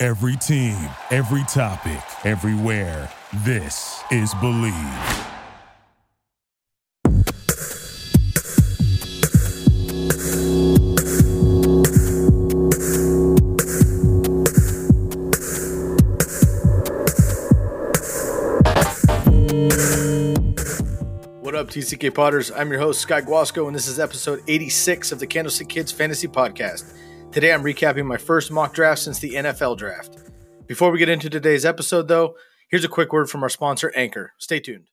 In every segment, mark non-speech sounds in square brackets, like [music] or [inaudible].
Every team, every topic, everywhere. This is Believe. What up, TCK Potters? I'm your host, Sky Guasco, and this is episode 86 of the Candlestick Kids Fantasy Podcast. Today I'm recapping my first mock draft since the NFL draft. Before we get into today's episode, though, here's a quick word from our sponsor, Anchor. Stay tuned.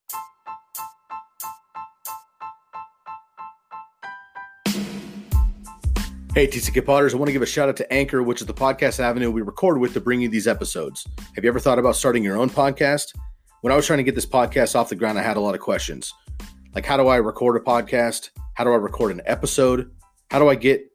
Hey, TCK Potters, I want to give a shout out to Anchor, which is the podcast avenue we record with to bring you these episodes. Have you ever thought about starting your own podcast? When I was trying to get this podcast off the ground, I had a lot of questions. Like, how do I record a podcast? How do I record an episode? How do I get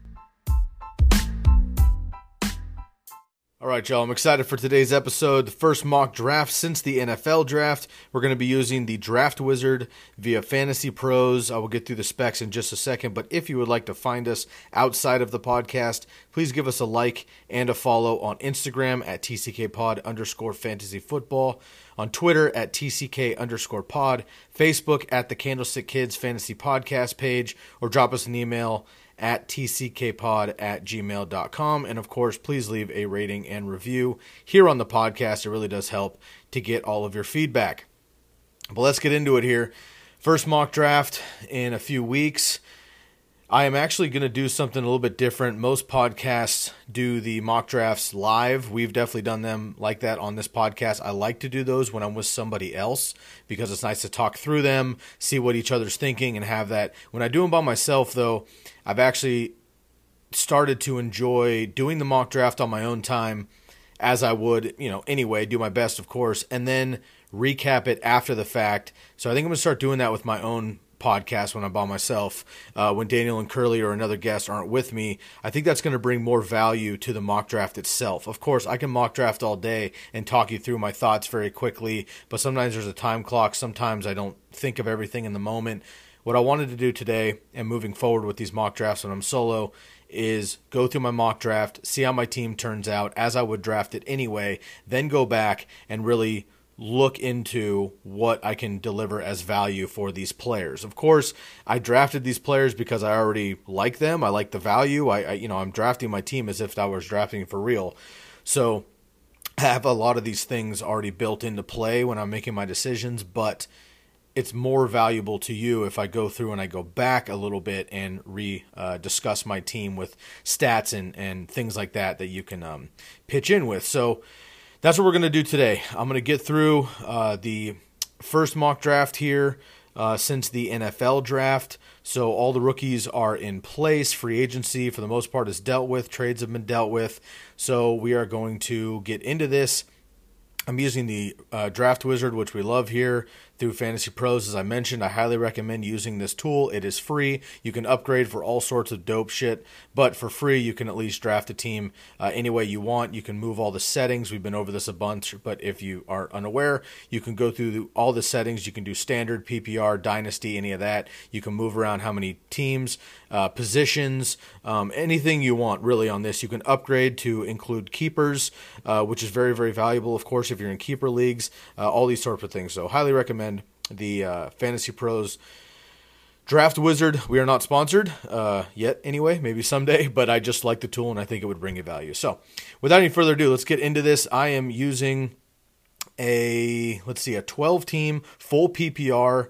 All right, y'all. I'm excited for today's episode. The first mock draft since the NFL draft. We're going to be using the Draft Wizard via Fantasy Pros. I will get through the specs in just a second, but if you would like to find us outside of the podcast, please give us a like and a follow on Instagram at TCKPod underscore fantasy football, on Twitter at TCK underscore pod, Facebook at the Candlestick Kids Fantasy Podcast page, or drop us an email at tckpod at gmail.com. And of course, please leave a rating and review here on the podcast. It really does help to get all of your feedback. But let's get into it here. First mock draft in a few weeks. I am actually going to do something a little bit different. Most podcasts do the mock drafts live. We've definitely done them like that on this podcast. I like to do those when I'm with somebody else because it's nice to talk through them, see what each other's thinking, and have that. When I do them by myself, though, I've actually started to enjoy doing the mock draft on my own time as I would, you know, anyway, do my best, of course, and then recap it after the fact. So I think I'm going to start doing that with my own podcast when I'm by myself, uh, when Daniel and Curly or another guest aren't with me. I think that's going to bring more value to the mock draft itself. Of course, I can mock draft all day and talk you through my thoughts very quickly, but sometimes there's a time clock. Sometimes I don't think of everything in the moment. What I wanted to do today and moving forward with these mock drafts when I'm solo is go through my mock draft, see how my team turns out as I would draft it anyway, then go back and really look into what I can deliver as value for these players. Of course, I drafted these players because I already like them. I like the value. I, I you know, I'm drafting my team as if I was drafting for real. So I have a lot of these things already built into play when I'm making my decisions, but it's more valuable to you if I go through and I go back a little bit and re uh, discuss my team with stats and, and things like that that you can um, pitch in with. So that's what we're going to do today. I'm going to get through uh, the first mock draft here uh, since the NFL draft. So all the rookies are in place. Free agency, for the most part, is dealt with. Trades have been dealt with. So we are going to get into this. I'm using the uh, Draft Wizard, which we love here. Through Fantasy Pros. As I mentioned, I highly recommend using this tool. It is free. You can upgrade for all sorts of dope shit, but for free, you can at least draft a team uh, any way you want. You can move all the settings. We've been over this a bunch, but if you are unaware, you can go through all the settings. You can do standard, PPR, dynasty, any of that. You can move around how many teams, uh, positions, um, anything you want really on this. You can upgrade to include keepers, uh, which is very, very valuable, of course, if you're in keeper leagues, uh, all these sorts of things. So, highly recommend the uh, Fantasy Pros Draft Wizard. We are not sponsored uh, yet, anyway, maybe someday, but I just like the tool and I think it would bring you value. So, without any further ado, let's get into this. I am using a, let's see, a 12 team full PPR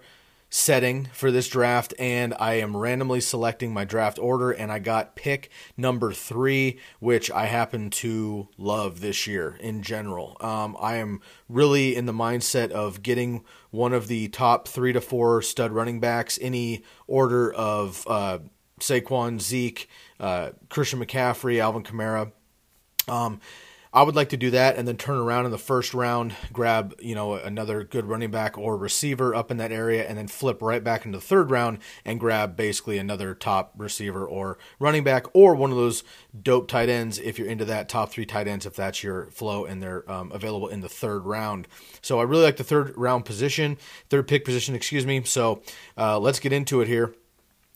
setting for this draft and I am randomly selecting my draft order and I got pick number three, which I happen to love this year in general. Um, I am really in the mindset of getting one of the top three to four stud running backs, any order of uh, Saquon, Zeke, uh, Christian McCaffrey, Alvin Kamara. Um, I would like to do that and then turn around in the first round, grab, you know, another good running back or receiver up in that area and then flip right back into the third round and grab basically another top receiver or running back or one of those dope tight ends if you're into that top three tight ends if that's your flow and they're um, available in the third round. So I really like the third round position, third pick position, excuse me. So uh, let's get into it here.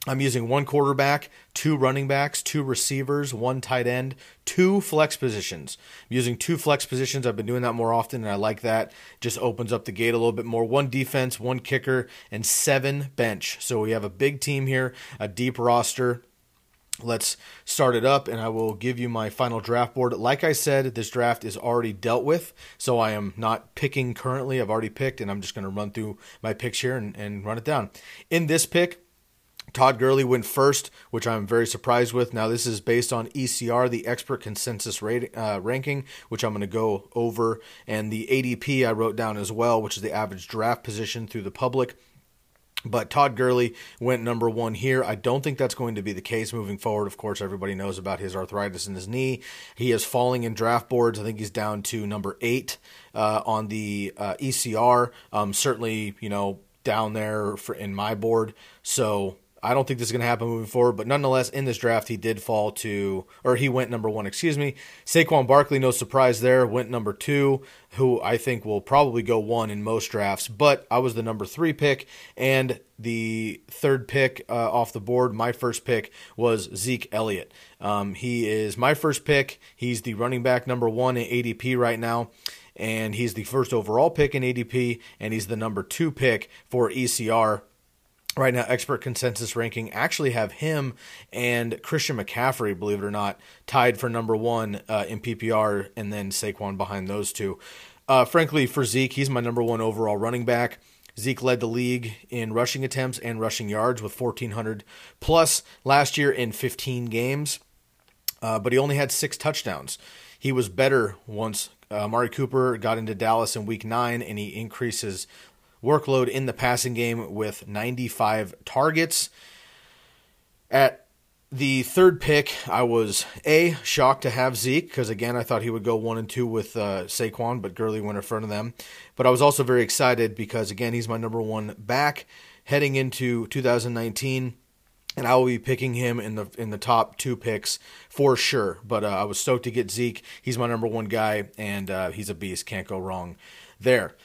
I'm using one quarterback, two running backs, two receivers, one tight end, two flex positions. I'm using two flex positions. I've been doing that more often, and I like that. Just opens up the gate a little bit more. One defense, one kicker, and seven bench. So we have a big team here, a deep roster. Let's start it up, and I will give you my final draft board. Like I said, this draft is already dealt with, so I am not picking currently. I've already picked, and I'm just going to run through my picks here and, and run it down. In this pick, Todd Gurley went first, which I'm very surprised with. Now, this is based on ECR, the expert consensus rating, uh, ranking, which I'm going to go over, and the ADP I wrote down as well, which is the average draft position through the public. But Todd Gurley went number one here. I don't think that's going to be the case moving forward. Of course, everybody knows about his arthritis in his knee. He is falling in draft boards. I think he's down to number eight uh, on the uh, ECR. Um, certainly, you know, down there for, in my board. So I don't think this is going to happen moving forward, but nonetheless, in this draft, he did fall to, or he went number one, excuse me. Saquon Barkley, no surprise there, went number two, who I think will probably go one in most drafts, but I was the number three pick, and the third pick uh, off the board, my first pick, was Zeke Elliott. Um, he is my first pick. He's the running back number one in ADP right now and he's the first overall pick in ADP, and he's the number two pick for ECR right now expert consensus ranking actually have him and Christian McCaffrey, believe it or not, tied for number one uh, in PPR, and then Saquon behind those two. Uh, frankly, for Zeke, he's my number one overall running back. Zeke led the league in rushing attempts and rushing yards with 1,400 plus last year in 15 games, uh, but he only had six touchdowns. He was better once uh, Cooper got into Dallas in week nine and he increases workload in the passing game with 95 targets. At the third pick, I was A, shocked to have Zeke, because again, I thought he would go one and two with uh, Saquon, but Gurley went in front of them. But I was also very excited because, again, he's my number one back heading into 2019 and I will be picking him in the in the top two picks for sure. But uh, I was stoked to get Zeke. He's my number one guy, and uh, he's a beast. Can't go wrong there.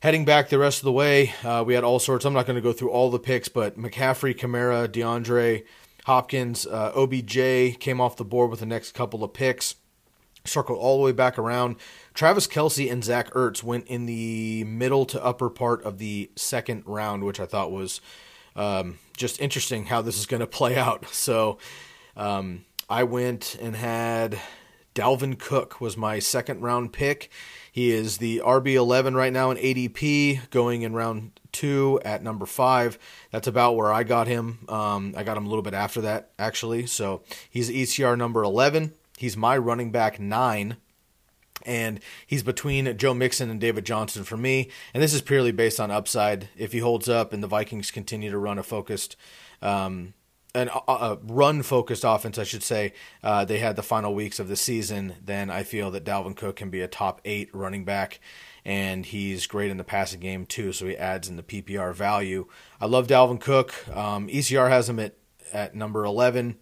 Heading back the rest of the way, uh, we had all sorts. I'm not going to go through all the picks, but McCaffrey, Kamara, DeAndre, Hopkins, uh, OBJ came off the board with the next couple of picks. Circled all the way back around. Travis Kelce and Zach Ertz went in the middle to upper part of the second round, which I thought was um, just interesting how this is going [laughs] to play out. So um, I went and had Dalvin Cook was my second round pick. He is the RB11 right now in ADP, going in round two at number five. That's about where I got him. Um, I got him a little bit after that, actually. So he's ECR number 11. He's my running back nine. And he's between Joe Mixon and David Johnson for me. And this is purely based on upside. If he holds up and the Vikings continue to run a focused um, an, a run focused offense, I should say, uh, they had the final weeks of the season, then I feel that Dalvin Cook can be a top eight running back. and he's great in the passing game too, so he adds in the PPR value. I love Dalvin Cook. Um, ECR has him at, at number 11.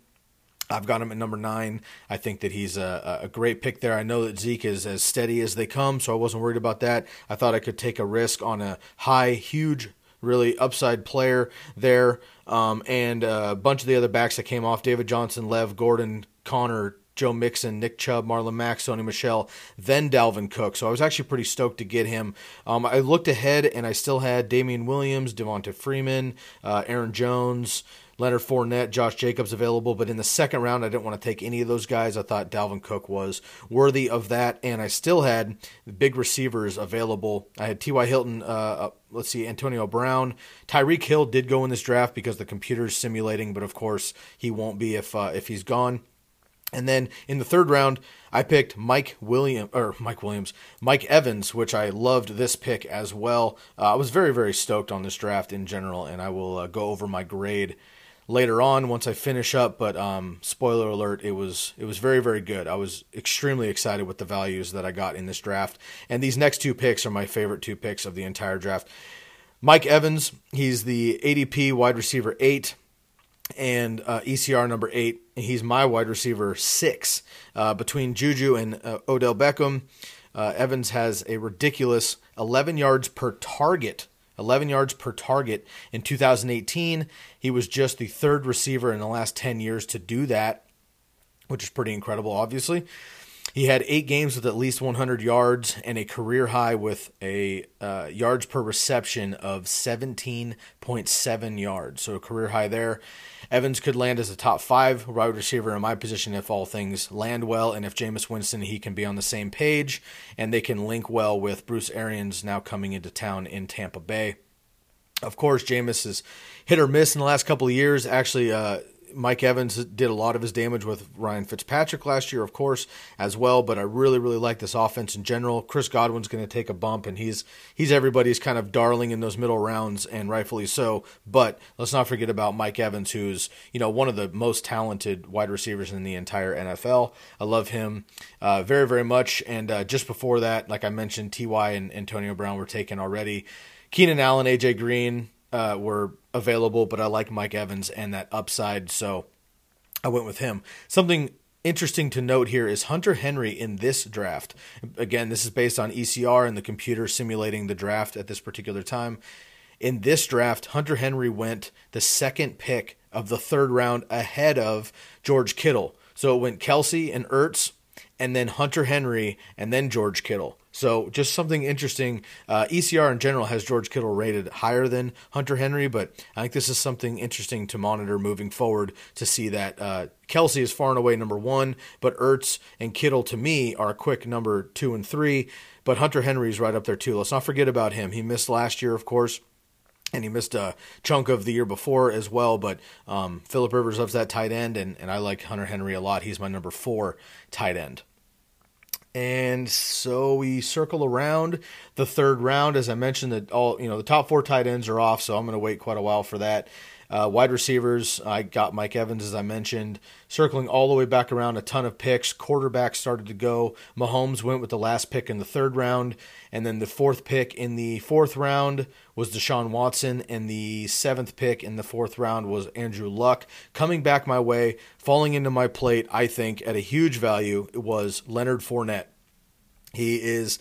I've got him at number nine. I think that he's a, a great pick there. I know that Zeke is as steady as they come, so I wasn't worried about that. I thought I could take a risk on a high, huge, really upside player there. Um, and a bunch of the other backs that came off David Johnson, Lev, Gordon, Conner, Joe Mixon, Nick Chubb, Marlon Mack, Sony Michel, then Dalvin Cook. So I was actually pretty stoked to get him. Um, I looked ahead and I still had Damien Williams, Devonta Freeman, uh, Aaron Jones, Leonard Fournette, Josh Jacobs available. But in the second round, I didn't want to take any of those guys. I thought Dalvin Cook was worthy of that. And I still had big receivers available. I had T.Y. Hilton, uh, uh, let's see, Antonio Brown. Tyreek Hill did go in this draft because the computer's simulating, but of course, he won't be if, uh, if he's gone. And then in the third round, I picked Mike William or Mike Williams, Mike Evans, which I loved this pick as well. Uh, I was very very stoked on this draft in general, and I will uh, go over my grade later on once I finish up. But um, spoiler alert, it was it was very very good. I was extremely excited with the values that I got in this draft, and these next two picks are my favorite two picks of the entire draft. Mike Evans, he's the ADP wide receiver eight and uh, ECR number eight. He's my wide receiver six. Uh, between Juju and uh, Odell Beckham, uh, Evans has a ridiculous 11 yards per target. 11 yards per target in 2018. He was just the third receiver in the last 10 years to do that, which is pretty incredible, obviously. He had eight games with at least 100 yards and a career high with a uh, yards per reception of 17.7 yards. So a career high there. Evans could land as a top five wide receiver in my position if all things land well, and if Jameis Winston he can be on the same page, and they can link well with Bruce Arians now coming into town in Tampa Bay. Of course, Jameis is hit or miss in the last couple of years. Actually, uh, Mike Evans did a lot of his damage with Ryan Fitzpatrick last year, of course, as well. But I really, really like this offense in general. Chris Godwin's going to take a bump, and he's he's everybody's kind of darling in those middle rounds, and rightfully so. But let's not forget about Mike Evans, who's you know one of the most talented wide receivers in the entire NFL. I love him uh, very, very much. And uh, just before that, like I mentioned, Ty and Antonio Brown were taken already. Keenan Allen, AJ Green, uh, were available, but I like Mike Evans and that upside, so I went with him. Something interesting to note here is Hunter Henry in this draft. Again, this is based on ECR and the computer simulating the draft at this particular time. In this draft, Hunter Henry went the second pick of the third round ahead of George Kittle. So it went Kelce and Ertz, and then Hunter Henry, and then George Kittle. So just something interesting. Uh, ECR in general has George Kittle rated higher than Hunter Henry, but I think this is something interesting to monitor moving forward to see that uh, Kelce is far and away number one, but Ertz and Kittle to me are a quick number two and three. But Hunter Henry is right up there too. Let's not forget about him. He missed last year, of course and he missed a chunk of the year before as well. But um, Philip Rivers loves that tight end, and, and I like Hunter Henry a lot. He's my number four tight end. And so we circle around the third round. As I mentioned, that all you know the top four tight ends are off, so I'm going to wait quite a while for that. Uh, wide receivers, I got Mike Evans, as I mentioned, circling all the way back around, a ton of picks. Quarterbacks started to go. Mahomes went with the last pick in the third round. And then the fourth pick in the fourth round was Deshaun Watson. And the seventh pick in the fourth round was Andrew Luck. Coming back my way, falling into my plate, I think, at a huge value, it was Leonard Fournette. He is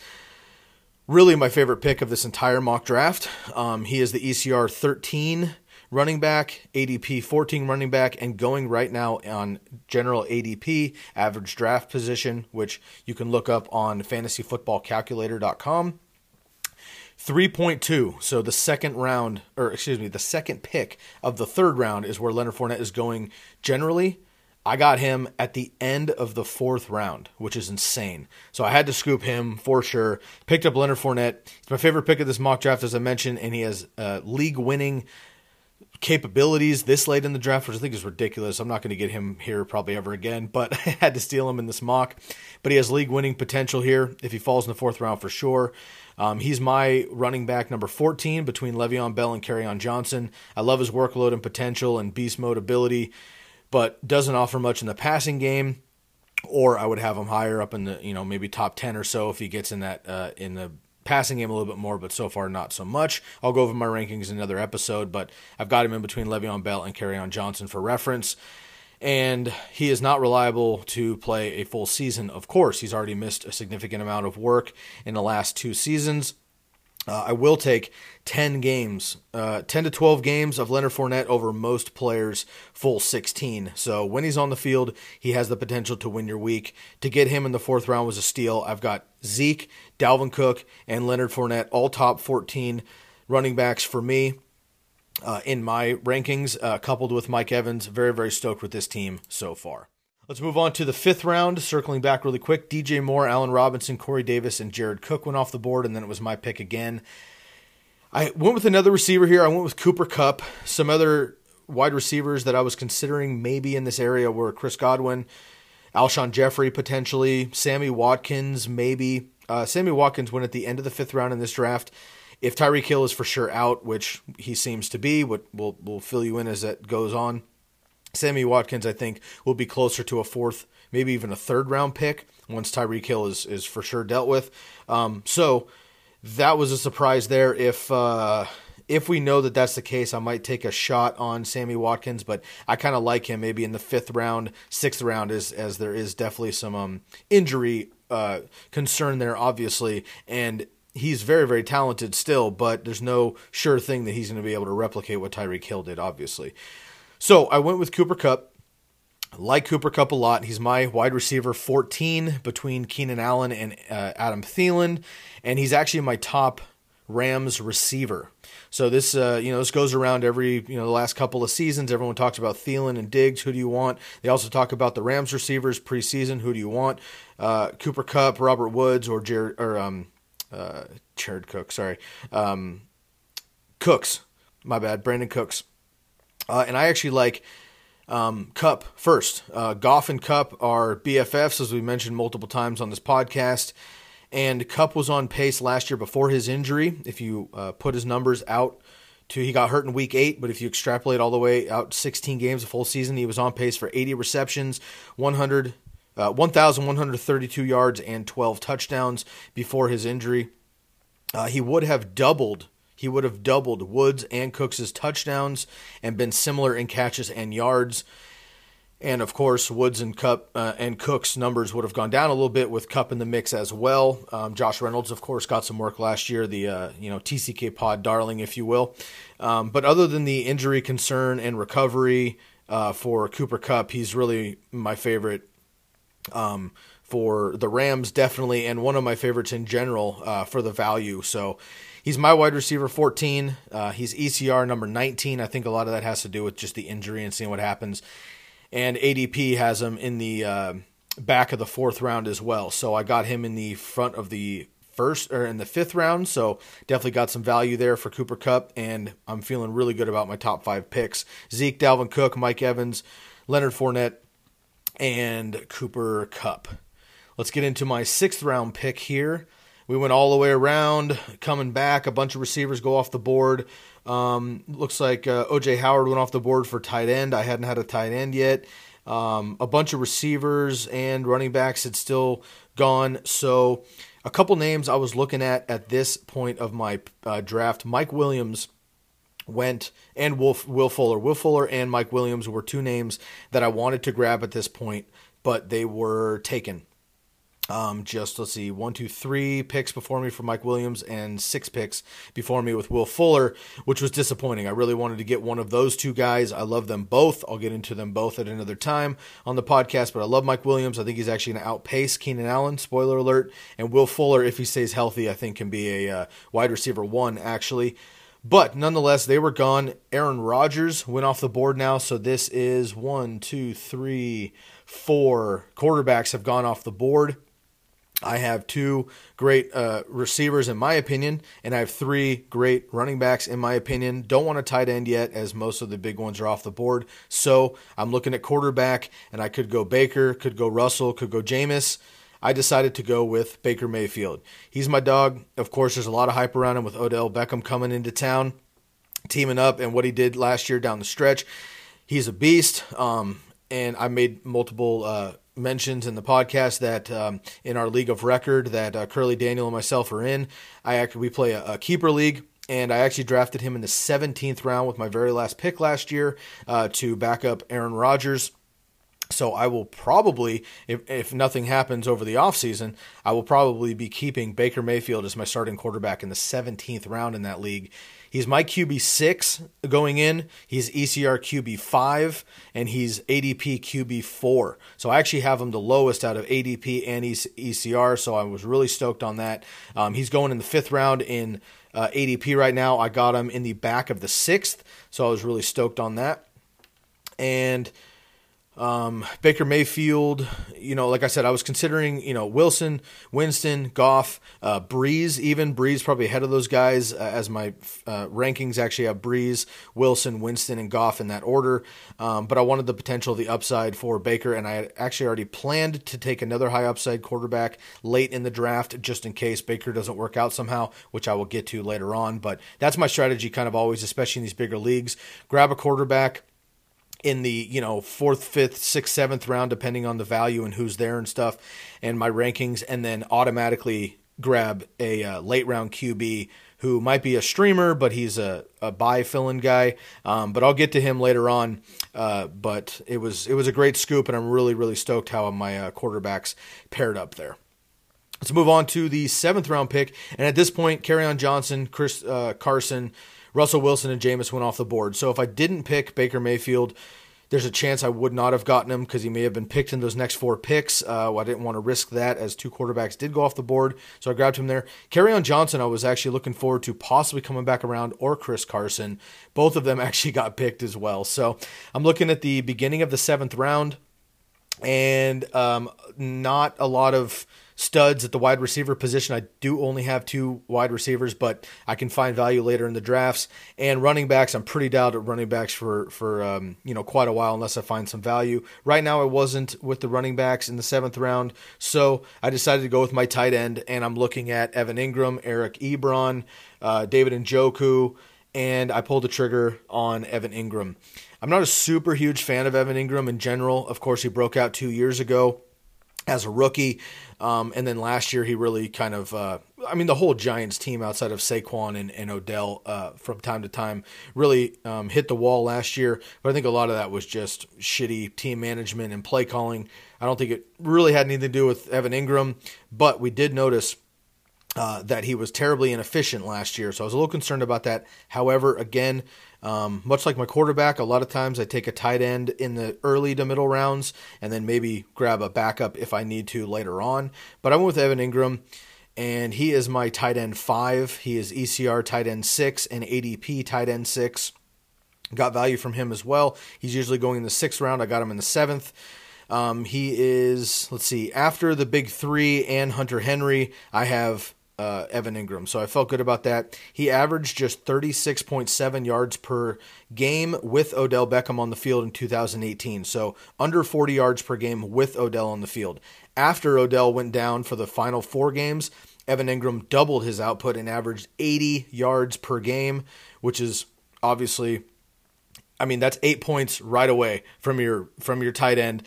really my favorite pick of this entire mock draft. Um, he is the ECR 13 running back, ADP 14 running back, and going right now on general ADP, average draft position, which you can look up on fantasyfootballcalculator.com. 3.2. So the second round, or excuse me, the second pick of the third round is where Leonard Fournette is going generally. I got him at the end of the fourth round, which is insane. So I had to scoop him for sure. Picked up Leonard Fournette. It's my favorite pick of this mock draft, as I mentioned, and he has league winning capabilities this late in the draft, which I think is ridiculous. I'm not going to get him here probably ever again, but [laughs] I had to steal him in this mock. But he has league winning potential here if he falls in the fourth round for sure. Um, he's my running back number 14 between Le'Veon Bell and Kerryon Johnson. I love his workload and potential and beast mode ability, but doesn't offer much in the passing game. Or I would have him higher up in the, you know, maybe top 10 or so if he gets in that, uh, in the passing game a little bit more, but so far not so much. I'll go over my rankings in another episode, but I've got him in between Le'Veon Bell and Kerryon Johnson for reference. And he is not reliable to play a full season. Of course, he's already missed a significant amount of work in the last two seasons. Uh, I will take 10 games, uh, 10 to 12 games of Leonard Fournette over most players' full 16. So when he's on the field, he has the potential to win your week. To get him in the fourth round was a steal. I've got Zeke, Dalvin Cook, and Leonard Fournette, all top 14 running backs for me. Uh, in my rankings, uh, coupled with Mike Evans, very, very stoked with this team so far. Let's move on to the fifth round. Circling back really quick, DJ Moore, Allen Robinson, Corey Davis, and Jared Cook went off the board, and then it was my pick again. I went with another receiver here. I went with Cooper Kupp. Some other wide receivers that I was considering maybe in this area were Chris Godwin, Alshon Jeffery potentially, Sammy Watkins maybe. Uh, Sammy Watkins went at the end of the fifth round in this draft. If Tyreek Hill is for sure out, which he seems to be, what we'll, we'll fill you in as that goes on. Sammy Watkins, I think, will be closer to a fourth, maybe even a third round pick once Tyreek Hill is, is for sure dealt with. Um, so that was a surprise there. If uh, if we know that that's the case, I might take a shot on Sammy Watkins, but I kind of like him maybe in the fifth round, sixth round, as as there is definitely some um, injury uh, concern there, obviously, and he's very very talented still, but there's no sure thing that he's going to be able to replicate what Tyreek Hill did, obviously. So I went with Cooper Kupp. like Cooper Kupp a lot. He's my wide receiver 14 between Keenan Allen and uh, Adam Thielen, and he's actually my top Rams receiver. So this, uh, you know, this goes around every, you know, the last couple of seasons. Everyone talks about Thielen and Diggs. Who do you want? They also talk about the Rams receivers preseason. Who do you want? Uh, Cooper Kupp, Robert Woods, or Jared or um, uh, Jared Cook. Sorry, um, Cooks. My bad, Brandin Cooks. Uh, and I actually like um, Kupp first. Uh, Goff and Kupp are BFFs, as we mentioned multiple times on this podcast. And Kupp was on pace last year before his injury. If you uh, put his numbers out to, he got hurt in week eight, but if you extrapolate all the way out 16 games, a full season, he was on pace for 80 receptions, 100, uh, 1,132 yards, and 12 touchdowns before his injury. Uh, he would have doubled he would have doubled Woods and Cooks' touchdowns and been similar in catches and yards. And of course, Woods and Kupp uh, and Cooks' numbers would have gone down a little bit with Kupp in the mix as well. Um, Josh Reynolds, of course, got some work last year, the uh, you know TCK Pod darling, if you will. Um, but other than the injury concern and recovery uh, for Cooper Kupp, he's really my favorite um, for the Rams, definitely, and one of my favorites in general uh, for the value. So He's my wide receiver 14. Uh, he's ECR number 19. I think a lot of that has to do with just the injury and seeing what happens. And ADP has him in the uh, back of the fourth round as well. So I got him in the front of the first or in the fifth round. So definitely got some value there for Cooper Kupp. And I'm feeling really good about my top five picks Zeke, Dalvin Cook, Mike Evans, Leonard Fournette, and Cooper Kupp. Let's get into my sixth round pick here. We went all the way around, coming back. A bunch of receivers go off the board. Um, looks like uh, OJ Howard went off the board for tight end. I hadn't had a tight end yet. Um, a bunch of receivers and running backs had still gone. So, a couple names I was looking at at this point of my uh, draft. Mike Williams went and Wolf, Will Fuller. Will Fuller and Mike Williams were two names that I wanted to grab at this point, but they were taken. Um, just let's see, one, two, three picks before me for Mike Williams and six picks before me with Will Fuller, which was disappointing. I really wanted to get one of those two guys. I love them both. I'll get into them both at another time on the podcast, but I love Mike Williams. I think he's actually going to outpace Keenan Allen, spoiler alert. And Will Fuller, if he stays healthy, I think can be a uh, wide receiver one, actually. But nonetheless, they were gone. Aaron Rodgers went off the board now. So this is one, two, three, four quarterbacks have gone off the board. I have two great uh, receivers, in my opinion, and I have three great running backs, in my opinion. Don't want a tight end yet, as most of the big ones are off the board. So I'm looking at quarterback, and I could go Baker, could go Russell, could go Jameis. I decided to go with Baker Mayfield. He's my dog. Of course, there's a lot of hype around him with Odell Beckham coming into town, teaming up, and what he did last year down the stretch. He's a beast. Um, and I made multiple uh, mentions in the podcast that um, in our league of record that uh, Curly Daniel and myself are in. I actually we play a, a, keeper league. And I actually drafted him in the 17th round with my very last pick last year uh, to back up Aaron Rodgers. So I will probably, if, if nothing happens over the offseason, I will probably be keeping Baker Mayfield as my starting quarterback in the 17th round in that league. He's my QB six going in. He's ECR QB five, and he's ADP QB four. So I actually have him the lowest out of ADP and ECR. So I was really stoked on that. Um, he's going in the fifth round in uh, ADP right now. I got him in the back of the sixth, so I was really stoked on that. And um, Baker Mayfield, you know, like I said, I was considering, you know, Wilson, Winston, Goff, uh, Brees, even Brees probably ahead of those guys uh, as my uh, rankings actually have Brees, Wilson, Winston, and Goff in that order. Um, but I wanted the potential, the upside for Baker, and I actually already planned to take another high upside quarterback late in the draft just in case Baker doesn't work out somehow, which I will get to later on. But that's my strategy kind of always, especially in these bigger leagues. Grab a quarterback in the you know fourth, fifth, sixth, seventh round, depending on the value and who's there and stuff, and my rankings, and then automatically grab a uh, late round QB who might be a streamer, but he's a, a bye fill-in guy. Um, but I'll get to him later on. Uh, but it was it was a great scoop, and I'm really really stoked how my uh, quarterbacks paired up there. Let's move on to the seventh round pick, and at this point, Kerryon Johnson, Chris uh, Carson. Russell Wilson and Jameis went off the board. So if I didn't pick Baker Mayfield, there's a chance I would not have gotten him because he may have been picked in those next four picks. Uh, I didn't want to risk that as two quarterbacks did go off the board, so I grabbed him there. Kerryon Johnson, I was actually looking forward to possibly coming back around, or Chris Carson. Both of them [laughs] actually got picked as well. So I'm looking at the beginning of the seventh round, and um, not a lot of studs at the wide receiver position. I do only have two wide receivers, but I can find value later in the drafts. And running backs, I'm pretty down at running backs for for um, you know quite a while unless I find some value. Right now, I wasn't with the running backs in the seventh round, so I decided to go with my tight end, and I'm looking at Evan Engram, Eric Ebron, uh, David Njoku, and I pulled the trigger on Evan Engram. I'm not a super huge fan of Evan Engram in general. Of course, he broke out two years ago as a rookie. Um, and then last year, he really kind of, uh, I mean, the whole Giants team outside of Saquon and, and Odell uh, from time to time really um, hit the wall last year. But I think a lot of that was just shitty team management and play calling. I don't think it really had anything to do with Evan Engram, but we did notice. Uh, that he was terribly inefficient last year, so I was a little concerned about that. However, again, um, much like my quarterback, a lot of times I take a tight end in the early to middle rounds and then maybe grab a backup if I need to later on. But I'm with Evan Engram, and he is my tight end five. He is ECR tight end six and ADP tight end six. Got value from him as well. He's usually going in the sixth round. I got him in the seventh. Um, he is, let's see, after the big three and Hunter Henry, I have uh, Evan Engram. So I felt good about that. He averaged just 36.7 yards per game with Odell Beckham on the field in 2018. So under 40 yards per game with Odell on the field. After Odell went down for the final four games, Evan Engram doubled his output and averaged 80 yards per game, which is obviously I mean that's 8 points right away from your from your tight end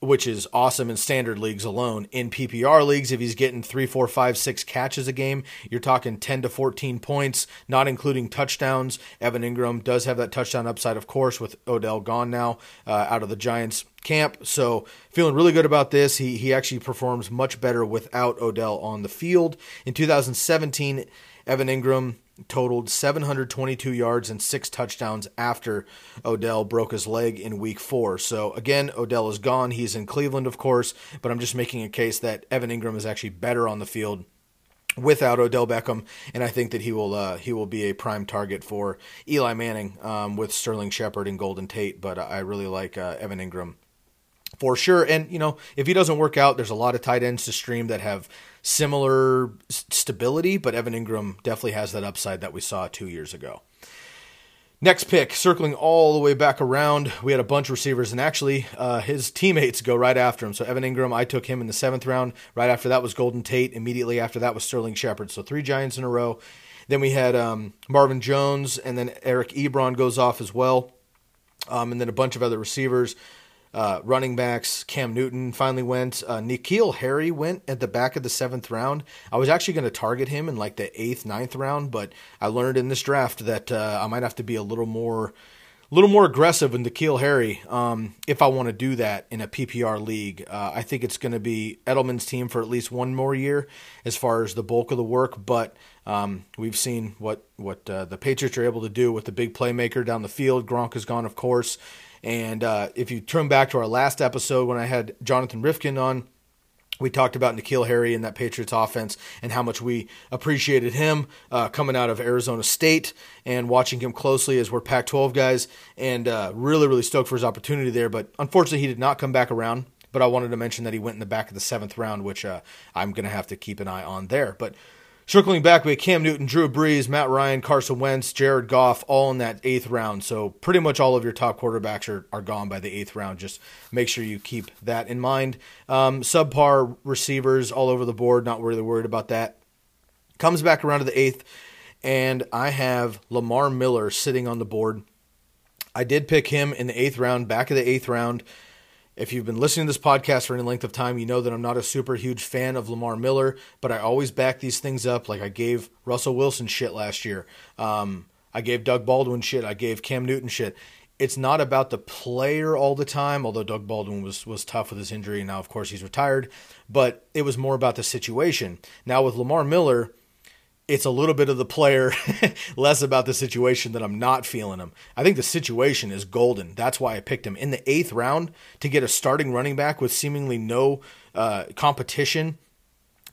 which is awesome in standard leagues alone. In PPR leagues, if he's getting three, four, five, six catches a game, you're talking 10 to 14 points, not including touchdowns. Evan Engram does have that touchdown upside, of course, with Odell gone now uh, out of the Giants camp. So feeling really good about this. He he actually performs much better without Odell on the field. In 2017, Evan Engram totaled 722 yards and six touchdowns after Odell broke his leg in week four. So, again, Odell is gone. He's in Cleveland, of course, but I'm just making a case that Evan Engram is actually better on the field without Odell Beckham, and I think that he will uh, he will be a prime target for Eli Manning um, with Sterling Shepard and Golden Tate. But I really like uh, Evan Engram for sure. And you know, if he doesn't work out, there's a lot of tight ends to stream that have similar stability, but Evan Engram definitely has that upside that we saw two years ago. Next pick, circling all the way back around, we had a bunch of receivers, and actually, uh, his teammates go right after him. So Evan Engram, I took him in the seventh round. Right after that was Golden Tate. Immediately after that was Sterling Shepard. So three Giants in a row. Then we had um, Marvin Jones, and then Eric Ebron goes off as well, um, and then a bunch of other receivers. Uh, running backs. Cam Newton finally went. Uh, N'Keal Harry went at the back of the seventh round. I was actually going to target him in like the eighth, ninth round, but I learned in this draft that uh, I might have to be a little more a little more aggressive with N'Keal Harry um, if I want to do that in a PPR league. Uh, I think it's going to be Edelman's team for at least one more year as far as the bulk of the work, but um, we've seen what what uh, the Patriots are able to do with the big playmaker down the field. Gronk is gone, of course. And uh, if you turn back to our last episode when I had Jonathan Rifkin on, we talked about N'Keal Harry and that Patriots offense and how much we appreciated him uh, coming out of Arizona State and watching him closely as we're Pac 12 guys and uh, really, really stoked for his opportunity there. But unfortunately, he did not come back around. But I wanted to mention that he went in the back of the seventh round, which uh, I'm going to have to keep an eye on there. But Circling back, we Cam Newton, Drew Brees, Matt Ryan, Carson Wentz, Jared Goff, all in that eighth round. So pretty much all of your top quarterbacks are, are gone by the eighth round. Just make sure you keep that in mind. Um, subpar receivers all over the board, not really worried about that. Comes back around to the eighth, and I have Lamar Miller sitting on the board. I did pick him in the eighth round, back of the eighth round. If you've been listening to this podcast for any length of time, you know that I'm not a super huge fan of Lamar Miller, but I always back these things up. Like I gave Russell Wilson shit last year. Um, I gave Doug Baldwin shit. I gave Cam Newton shit. It's not about the player all the time, although Doug Baldwin was was tough with his injury. And now, of course, he's retired, but it was more about the situation. Now with Lamar Miller, it's a little bit of the player, [laughs] less about the situation that I'm not feeling him. I think the situation is golden. That's why I picked him in the eighth round to get a starting running back with seemingly no uh, competition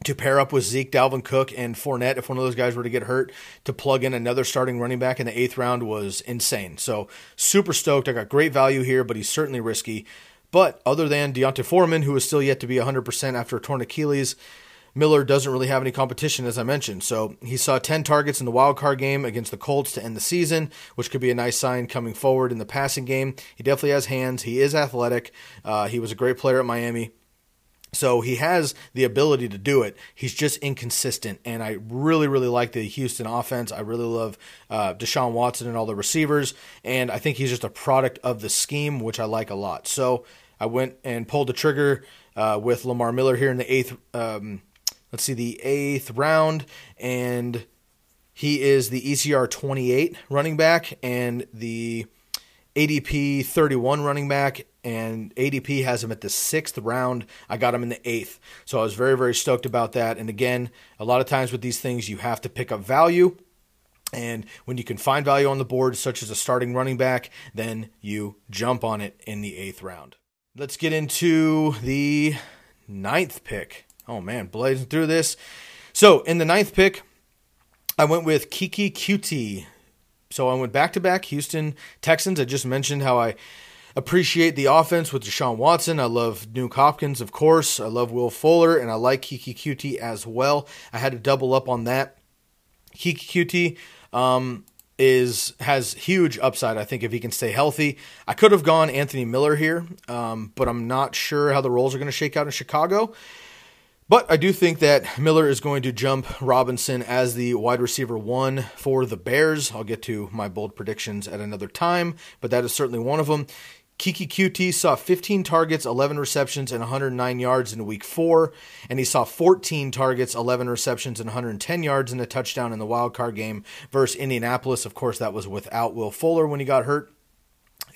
to pair up with Zeke, Dalvin Cook, and Fournette if one of those guys were to get hurt. To plug in another starting running back in the eighth round was insane. So super stoked. I got great value here, but he's certainly risky. But other than D'Onta Foreman, who is still yet to be 100% after a torn Achilles, Miller doesn't really have any competition, as I mentioned. So he saw 10 targets in the wild card game against the Colts to end the season, which could be a nice sign coming forward in the passing game. He definitely has hands. He is athletic. Uh, he was a great player at Miami. So he has the ability to do it. He's just inconsistent. And I really, really like the Houston offense. I really love uh, Deshaun Watson and all the receivers. And I think he's just a product of the scheme, which I like a lot. So I went and pulled the trigger uh, with Lamar Miller here in the eighth um, let's see, the eighth round, and he is the ECR 28 running back and the ADP 31 running back, and ADP has him at the sixth round. I got him in the eighth. So I was very, very stoked about that. And again, a lot of times with these things, you have to pick up value. And when you can find value on the board, such as a starting running back, then you jump on it in the eighth round. Let's get into the ninth pick. Oh man, blazing through this. So in the ninth pick, I went with Keke Coutee. So I went back to back Houston Texans. I just mentioned how I appreciate the offense with Deshaun Watson. I love Nuke Hopkins, of course. I love Will Fuller, and I like Keke Coutee as well. I had to double up on that. Keke Coutee um, is has huge upside. I think if he can stay healthy, I could have gone Anthony Miller here, um, but I'm not sure how the roles are going to shake out in Chicago. But I do think that Miller is going to jump Robinson as the wide receiver one for the Bears. I'll get to my bold predictions at another time, but that is certainly one of them. Keke Coutee saw 15 targets, 11 receptions, and 109 yards in week four, and he saw 14 targets, 11 receptions, and 110 yards in a touchdown in the wild card game versus Indianapolis. Of course, that was without Will Fuller when he got hurt.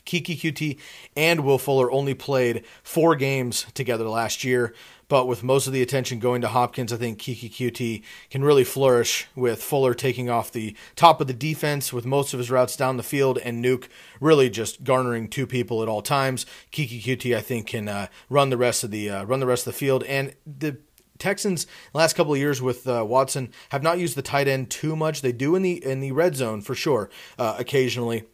Keke Coutee and Will Fuller only played four games together last year. But with most of the attention going to Hopkins, I think Keke Coutee can really flourish with Fuller taking off the top of the defense with most of his routes down the field, and Nuke really just garnering two people at all times. Keke Coutee, I think, can uh, run the rest of the uh, run the rest of the field, and the Texans last couple of years with uh, Watson have not used the tight end too much. They do in the in the red zone for sure, uh, occasionally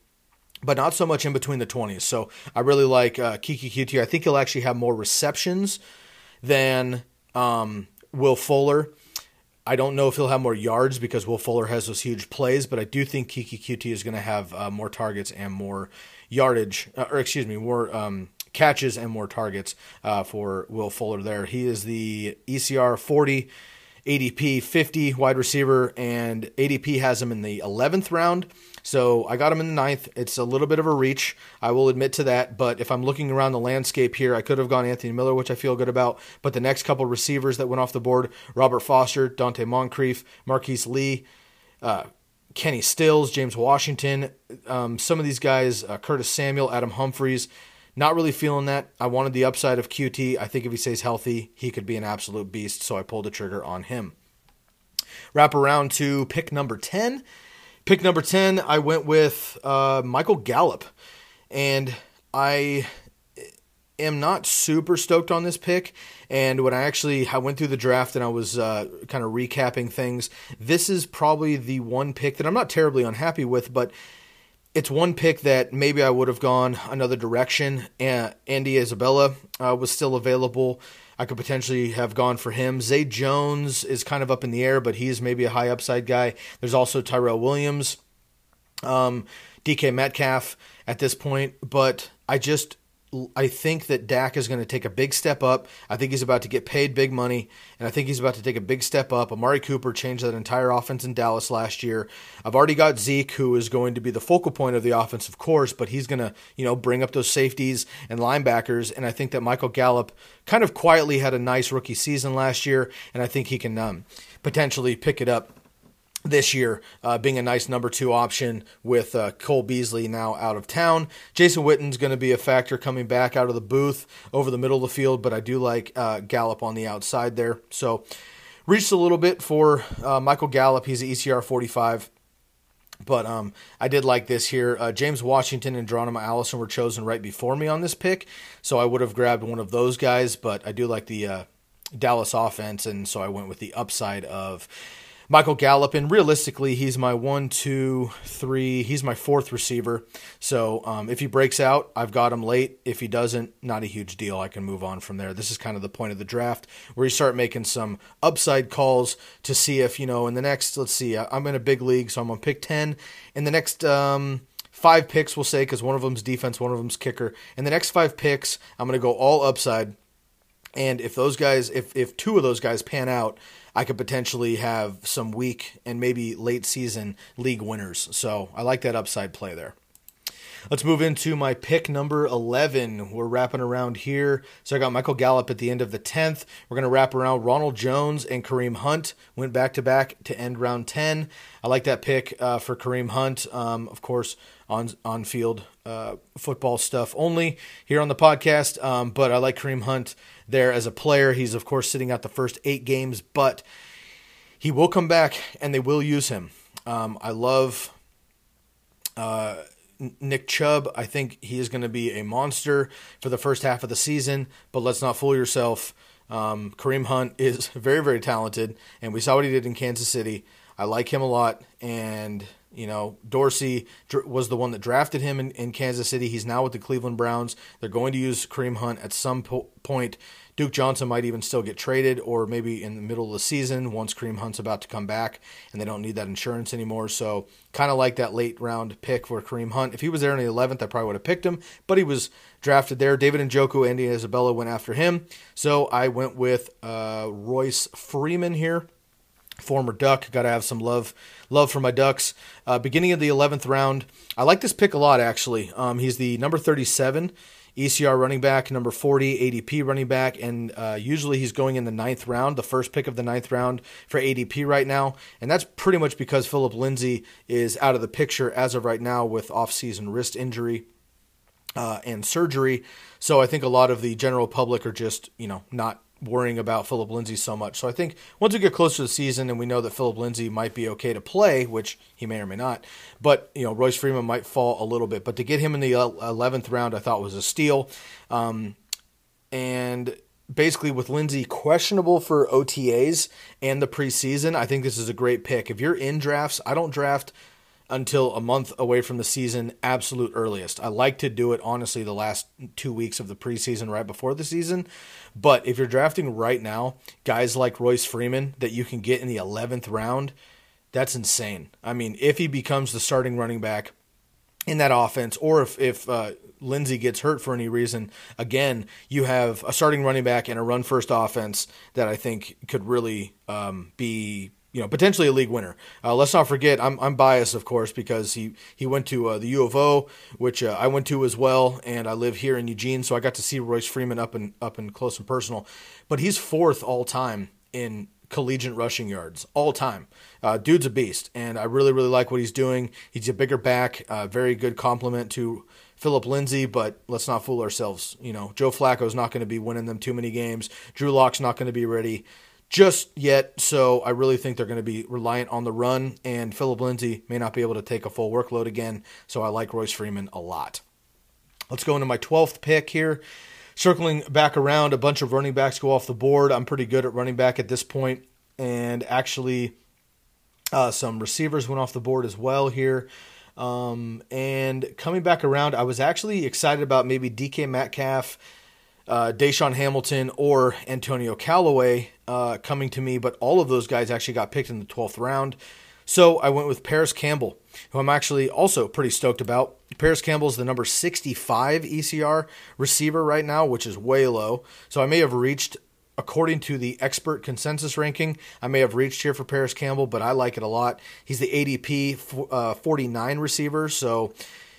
but not so much in between the 20s. So I really like uh, Keke Coutee. I think he'll actually have more receptions than um, Will Fuller. I don't know if he'll have more yards because Will Fuller has those huge plays, but I do think Keke Coutee is going to have uh, more targets and more yardage, uh, or excuse me, more um, catches and more targets uh, for Will Fuller there. He is the ECR 40 ADP 50 wide receiver, and ADP has him in the 11th round. So I got him in the ninth. It's a little bit of a reach, I will admit to that. But if I'm looking around the landscape here, I could have gone Anthony Miller, which I feel good about. But the next couple receivers that went off the board Robert Foster, Donte Moncrief, Marquise Lee, uh, Kenny Stills, James Washington, um, some of these guys, uh, Curtis Samuel, Adam Humphries. Not really feeling that. I wanted the upside of Coutee. I think if he stays healthy, he could be an absolute beast. So I pulled the trigger on him. Wrap around to pick number 10. Pick number 10, I went with uh, Michael Gallup. And I am not super stoked on this pick. And when I actually I went through the draft and I was uh, kind of recapping things, this is probably the one pick that I'm not terribly unhappy with, but it's one pick that maybe I would have gone another direction. Andy Isabella uh, was still available. I could potentially have gone for him. Zay Jones is kind of up in the air, but he's maybe a high upside guy. There's also Tyrell Williams, um, DK Metcalf at this point, but I just I think that Dak is going to take a big step up. I think he's about to get paid big money, and I think he's about to take a big step up. Amari Cooper changed that entire offense in Dallas last year. I've already got Zeke, who is going to be the focal point of the offense, of course, but he's going to, you know, bring up those safeties and linebackers. And I think that Michael Gallup kind of quietly had a nice rookie season last year, and I think he can um, potentially pick it up this year, uh, being a nice number two option with uh, Cole Beasley now out of town. Jason Witten's going to be a factor coming back out of the booth over the middle of the field, but I do like uh, Gallup on the outside there. So reached a little bit for uh, Michael Gallup. He's an ECR 45. But um, I did like this here. Uh, James Washington and Geronimo Allison were chosen right before me on this pick, so I would have grabbed one of those guys. But I do like the uh, Dallas offense, and so I went with the upside of Michael Gallup, and realistically, he's my one, two, three. He's my fourth receiver. So um, if he breaks out, I've got him late. If he doesn't, not a huge deal. I can move on from there. This is kind of the point of the draft where you start making some upside calls to see if you know in the next. Let's see, I'm in a big league, so I'm on pick ten. In the next. Um, five picks, we'll say, because one of them's defense, one of them's kicker. In the next five picks, I'm going to go all upside. And if those guys, if if two of those guys pan out, I could potentially have some weak and maybe late season league winners. So I like that upside play there. Let's move into my pick number 11. We're wrapping around here. So I got Michael Gallup at the end of the 10th. We're going to wrap around Ronald Jones and Kareem Hunt. Went back to back to end round 10. I like that pick uh, for Kareem Hunt. Um, of course, on on field uh, football stuff only here on the podcast. Um, but I like Kareem Hunt there as a player. He's of course sitting out the first eight games, but he will come back and they will use him. Um, I love uh, Nick Chubb. I think he is going to be a monster for the first half of the season. But let's not fool yourself. Um, Kareem Hunt [laughs] is very very talented, and we saw what he did in Kansas City. I like him a lot, and you know, Dorsey was the one that drafted him in, in Kansas City. He's now with the Cleveland Browns. They're going to use Kareem Hunt at some po- point. Duke Johnson might even still get traded, or maybe in the middle of the season once Kareem Hunt's about to come back and they don't need that insurance anymore. So, kind of like that late round pick for Kareem Hunt. If he was there in the 11th, I probably would have picked him, but he was drafted there. David Njoku, Andy Isabella went after him. So, I went with uh, Royce Freeman here former Duck. Got to have some love love for my Ducks. Uh, beginning of the 11th round. I like this pick a lot, actually. Um, he's the number 37 ECR running back, number 40 ADP running back, and uh, usually he's going in the ninth round, the first pick of the ninth round for ADP right now. And that's pretty much because Phillip Lindsay is out of the picture as of right now with off-season wrist injury. Uh, and surgery. So I think a lot of the general public are just, you know, not worrying about Phillip Lindsay so much. So I think once we get closer to the season and we know that Phillip Lindsay might be okay to play, which he may or may not, but you know Royce Freeman might fall a little bit. But to get him in the eleventh round, I thought was a steal. Um, and basically with Lindsay questionable for OTAs and the preseason, I think this is a great pick. If you're in drafts, I don't draft until a month away from the season, absolute earliest. I like to do it honestly the last two weeks of the preseason right before the season. But if you're drafting right now, guys like Royce Freeman that you can get in the 11th round, that's insane. I mean, if he becomes the starting running back in that offense, or if, if uh, Lindsay gets hurt for any reason, again, you have a starting running back and a run first offense that I think could really um, be you know, potentially a league winner. Uh, let's not forget, I'm, I'm biased, of course, because he, he went to uh, the U of O, which uh, I went to as well, and I live here in Eugene, so I got to see Royce Freeman up and up and close and personal. But he's fourth all time in collegiate rushing yards, all time. Uh, dude's a beast, and I really really like what he's doing. He's a bigger back, uh, very good complement to Phillip Lindsay, but let's not fool ourselves. You know, Joe Flacco's not going to be winning them too many games. Drew Lock's not going to be ready just yet. So I really think they're going to be reliant on the run, and Phillip Lindsay may not be able to take a full workload again. So I like Royce Freeman a lot. Let's go into my 12th pick here. Circling back around, a bunch of running backs go off the board. I'm pretty good at running back at this point, and actually, uh, some receivers went off the board as well here. Um, and coming back around, I was actually excited about maybe DK Metcalf uh, DaeSean Hamilton or Antonio Callaway uh, coming to me, but all of those guys actually got picked in the 12th round. So I went with Parris Campbell, who I'm actually also pretty stoked about. Parris Campbell is the number 65 ECR receiver right now, which is way low. So I may have reached, according to the expert consensus ranking, I may have reached here for Parris Campbell, but I like it a lot. He's the ADP uh, 49 receiver, so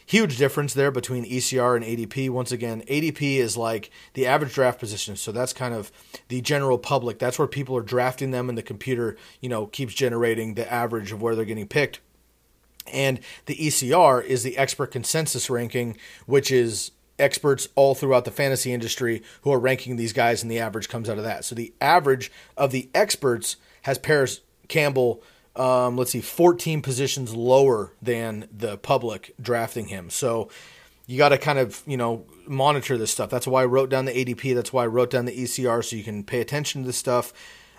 huge difference there between ECR and ADP. Once again, ADP is like the average draft position, so that's kind of the general public. That's where people are drafting them, and the computer, you know, keeps generating the average of where they're getting picked. And the ECR is the expert consensus ranking, which is experts all throughout the fantasy industry who are ranking these guys, and the average comes out of that. So the average of the experts has Parris Campbell um, let's see, 14 positions lower than the public drafting him. So you got to kind of, you know, monitor this stuff. That's why I wrote down the ADP. That's why I wrote down the ECR so you can pay attention to this stuff.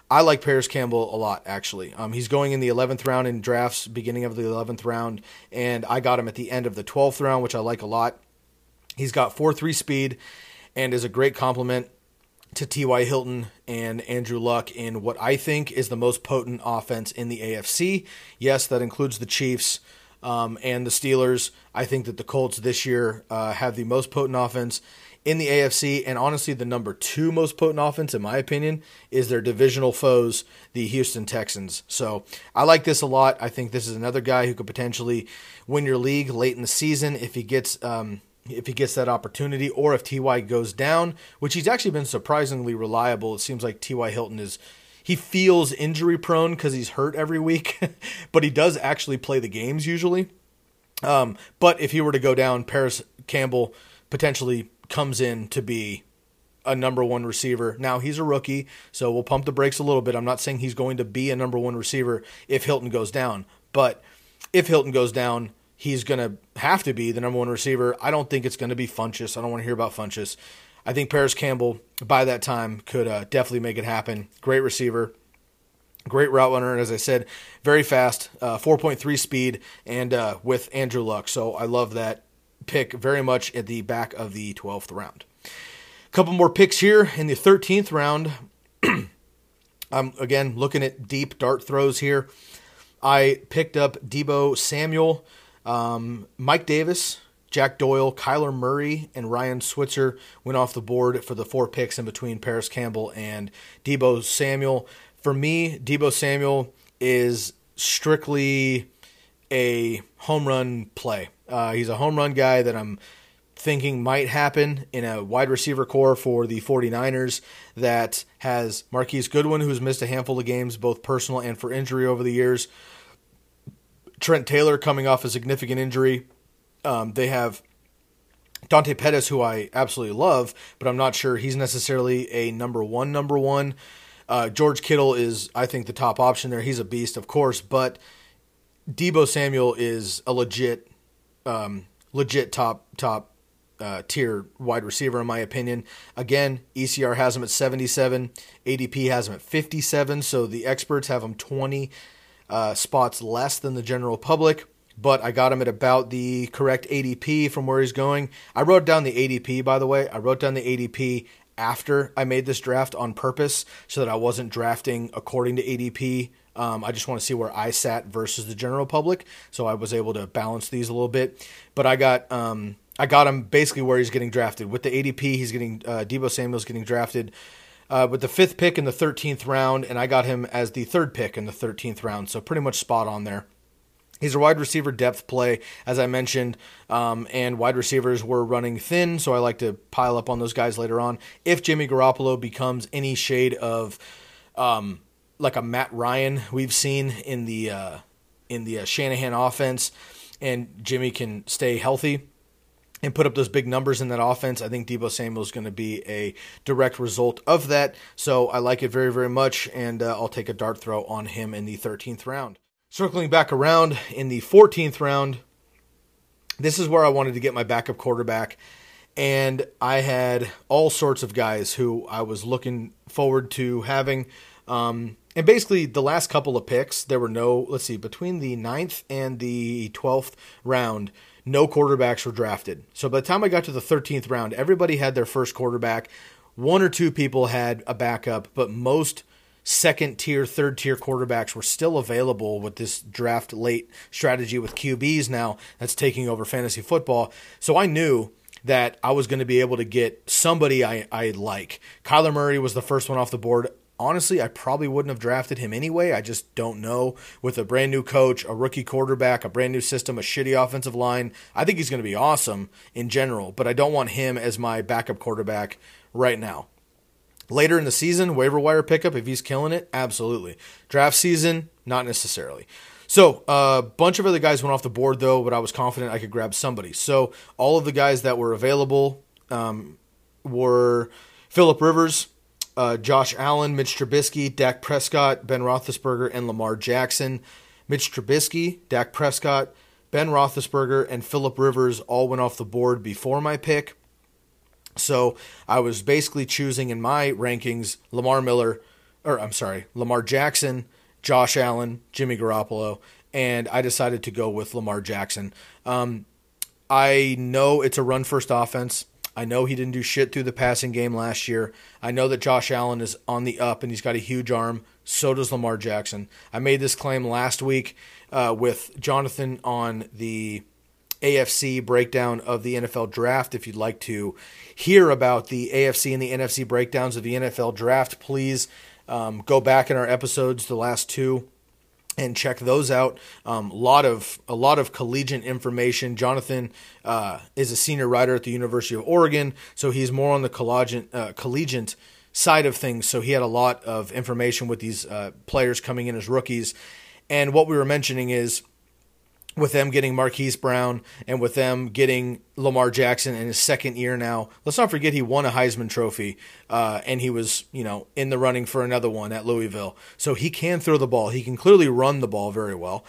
I like Parris Campbell a lot, actually. Um, he's going in the 11th round in drafts, beginning of the 11th round, and I got him at the end of the 12th round, which I like a lot. He's got 4 3 speed and is a great complement to T.Y. Hilton and Andrew Luck in what I think is the most potent offense in the AFC. Yes, that includes the Chiefs um, and the Steelers. I think that the Colts this year uh, have the most potent offense in the AFC, and honestly, the number two most potent offense, in my opinion, is their divisional foes, the Houston Texans. So I like this a lot. I think this is another guy who could potentially win your league late in the season if he gets um, if he gets that opportunity or if Ty goes down, which he's actually been surprisingly reliable. It seems like Ty Hilton is he feels injury prone because he's hurt every week, [laughs] but he does actually play the games usually. Um, but if he were to go down, Parris Campbell potentially comes in to be a number one receiver. Now he's a rookie, so we'll pump the brakes a little bit. I'm not saying he's going to be a number one receiver if Hilton goes down, but if Hilton goes down, he's going to have to be the number one receiver. I don't think it's going to be Funchess. I don't want to hear about Funchess. I think Parris Campbell, by that time, could uh, definitely make it happen. Great receiver, great route runner, and as I said, very fast, uh, 4.3 speed, and uh, with Andrew Luck. So I love that pick very much at the back of the 12th round. A couple more picks here in the 13th round. [clears throat] I'm again looking at deep dart throws here. I picked up Deebo Samuel um, Mike Davis, Jack Doyle, Kyler Murray, and Ryan Switzer went off the board for the four picks in between Parris Campbell and Deebo Samuel. For me, Deebo Samuel is strictly a home run play. Uh, he's a home run guy that I'm thinking might happen in a wide receiver corps for the 49ers that has Marquise Goodwin, who's missed a handful of games, both personal and for injury over the years. Trent Taylor coming off a significant injury. Um, they have Dante Pettis, who I absolutely love, but I'm not sure he's necessarily a number one, number one. Uh, George Kittle is, I think, the top option there. He's a beast, of course, but Deebo Samuel is a legit, um, legit top top uh, tier wide receiver in my opinion. Again, ECR has him at 77, ADP has him at 57, so the experts have him 20 uh, spots less than the general public, but I got him at about the correct ADP from where he's going. I wrote down the ADP, by the way. I wrote down the ADP after I made this draft on purpose so that I wasn't drafting according to ADP. Um, I just want to see where I sat versus the general public, so I was able to balance these a little bit. But I got um, I got him basically where he's getting drafted. With the ADP, he's getting uh, Deebo Samuel's getting drafted uh, with the fifth pick in the 13th round, and I got him as the third pick in the 13th round. So pretty much spot on there. He's a wide receiver depth play, as I mentioned, um, and wide receivers were running thin, so I like to pile up on those guys later on. If Jimmy Garoppolo becomes any shade of um, like a Matt Ryan we've seen in the uh, in the uh, Shanahan offense, and Jimmy can stay healthy and put up those big numbers in that offense, I think Deebo Samuel is going to be a direct result of that. So I like it very, very much, and uh, I'll take a dart throw on him in the 13th round. Circling back around in the 14th round, this is where I wanted to get my backup quarterback. And I had all sorts of guys who I was looking forward to having. Um, and basically, the last couple of picks, there were no, let's see, between the 9th and the 12th round, no quarterbacks were drafted. So by the time I got to the 13th round, everybody had their first quarterback. One or two people had a backup, but most second tier, third tier quarterbacks were still available with this draft late strategy with QBs now that's taking over fantasy football. So I knew that I was going to be able to get somebody I, I like. Kyler Murray was the first one off the board. Honestly, I probably wouldn't have drafted him anyway. I just don't know. With a brand new coach, a rookie quarterback, a brand new system, a shitty offensive line, I think he's going to be awesome in general, but I don't want him as my backup quarterback right now. Later in the season, waiver wire pickup, if he's killing it, absolutely. Draft season, not necessarily. So a uh, bunch of other guys went off the board though, but I was confident I could grab somebody. So all of the guys that were available um, were Philip Rivers, uh, Josh Allen, Mitch Trubisky, Dak Prescott, Ben Roethlisberger, and Lamar Jackson. Mitch Trubisky, Dak Prescott, Ben Roethlisberger, and Philip Rivers all went off the board before my pick. So I was basically choosing in my rankings Lamar Miller, or I'm sorry, Lamar Jackson, Josh Allen, Jimmy Garoppolo, and I decided to go with Lamar Jackson. Um, I know it's a run first offense. I know he didn't do shit through the passing game last year. I know that Josh Allen is on the up and he's got a huge arm. So does Lamar Jackson. I made this claim last week uh, with Jonathan on the AFC breakdown of the NFL draft. If you'd like to hear about the AFC and the NFC breakdowns of the NFL draft, please um, go back in our episodes, the last two, and check those out. A um, lot of a lot of collegiate information. Jonathan uh, is a senior writer at the University of Oregon, so he's more on the collegiate uh, collegiate side of things. So he had a lot of information with these uh, players coming in as rookies. And what we were mentioning is with them getting Marquise Brown and with them getting Lamar Jackson in his second year now. Let's not forget he won a Heisman Trophy, uh, and he was, you know, in the running for another one at Louisville. So he can throw the ball. He can clearly run the ball very well.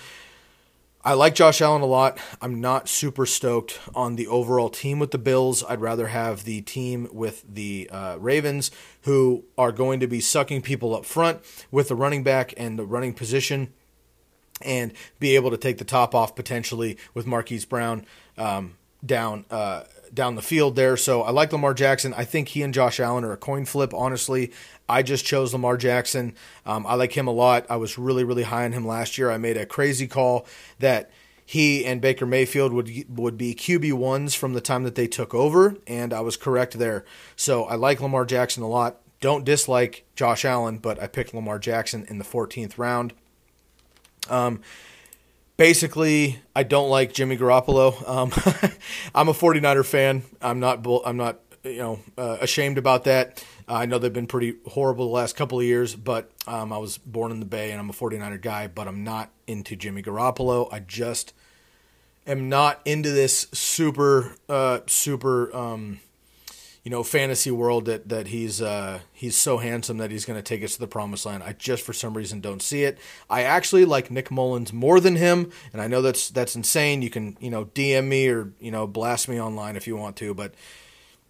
I like Josh Allen a lot. I'm not super stoked on the overall team with the Bills. I'd rather have the team with the uh, Ravens, who are going to be sucking people up front with the running back and the running position and be able to take the top off potentially with Marquise Brown um, down uh, down the field there. So I like Lamar Jackson. I think he and Josh Allen are a coin flip. Honestly, I just chose Lamar Jackson. Um, I like him a lot. I was really really high on him last year. I made a crazy call that he and Baker Mayfield would would be QB ones from the time that they took over, and I was correct there. So I like Lamar Jackson a lot. Don't dislike Josh Allen, but I picked Lamar Jackson in the 14th round. Um, basically, I don't like Jimmy Garoppolo. Um, [laughs] I'm a 49er fan. I'm not. I'm not. You know, uh, ashamed about that. I know they've been pretty horrible the last couple of years, but um, I was born in the Bay and I'm a 49er guy. But I'm not into Jimmy Garoppolo. I just am not into this super, uh, super. Um, you know fantasy world that that he's uh, he's so handsome that he's going to take us to the promised land. I just for some reason don't see it. I actually like Nick Mullens more than him, and I know that's that's insane. You can you know DM me or you know blast me online if you want to, but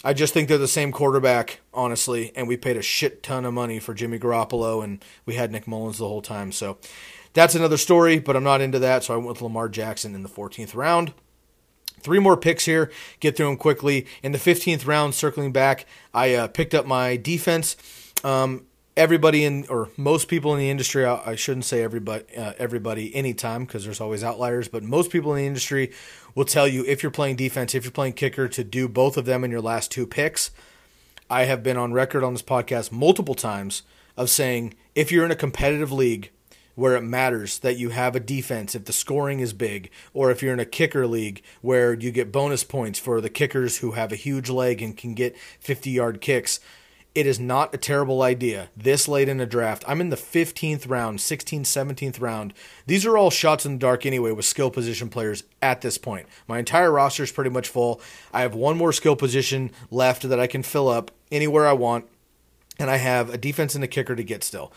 I just think they're the same quarterback, honestly. And we paid a shit ton of money for Jimmy Garoppolo, and we had Nick Mullens the whole time. So that's another story, but I'm not into that. So I went with Lamar Jackson in the 14th round. Three more picks here. Get through them quickly. In the 15th round, circling back, I uh, picked up my defense. Um, everybody in or most people in the industry I shouldn't say everybody uh, everybody anytime because there's always outliers but most people in the industry will tell you if you're playing defense if you're playing kicker to do both of them in your last two picks I have been on record on this podcast multiple times of saying if you're in a competitive league where it matters that you have a defense if the scoring is big, or if you're in a kicker league where you get bonus points for the kickers who have a huge leg and can get 50 yard kicks. It is not a terrible idea this late in a draft. I'm in the 15th round, 16th, 17th round. These are all shots in the dark anyway with skill position players at this point. My entire roster is pretty much full. I have one more skill position left that I can fill up anywhere I want, and I have a defense and a kicker to get still.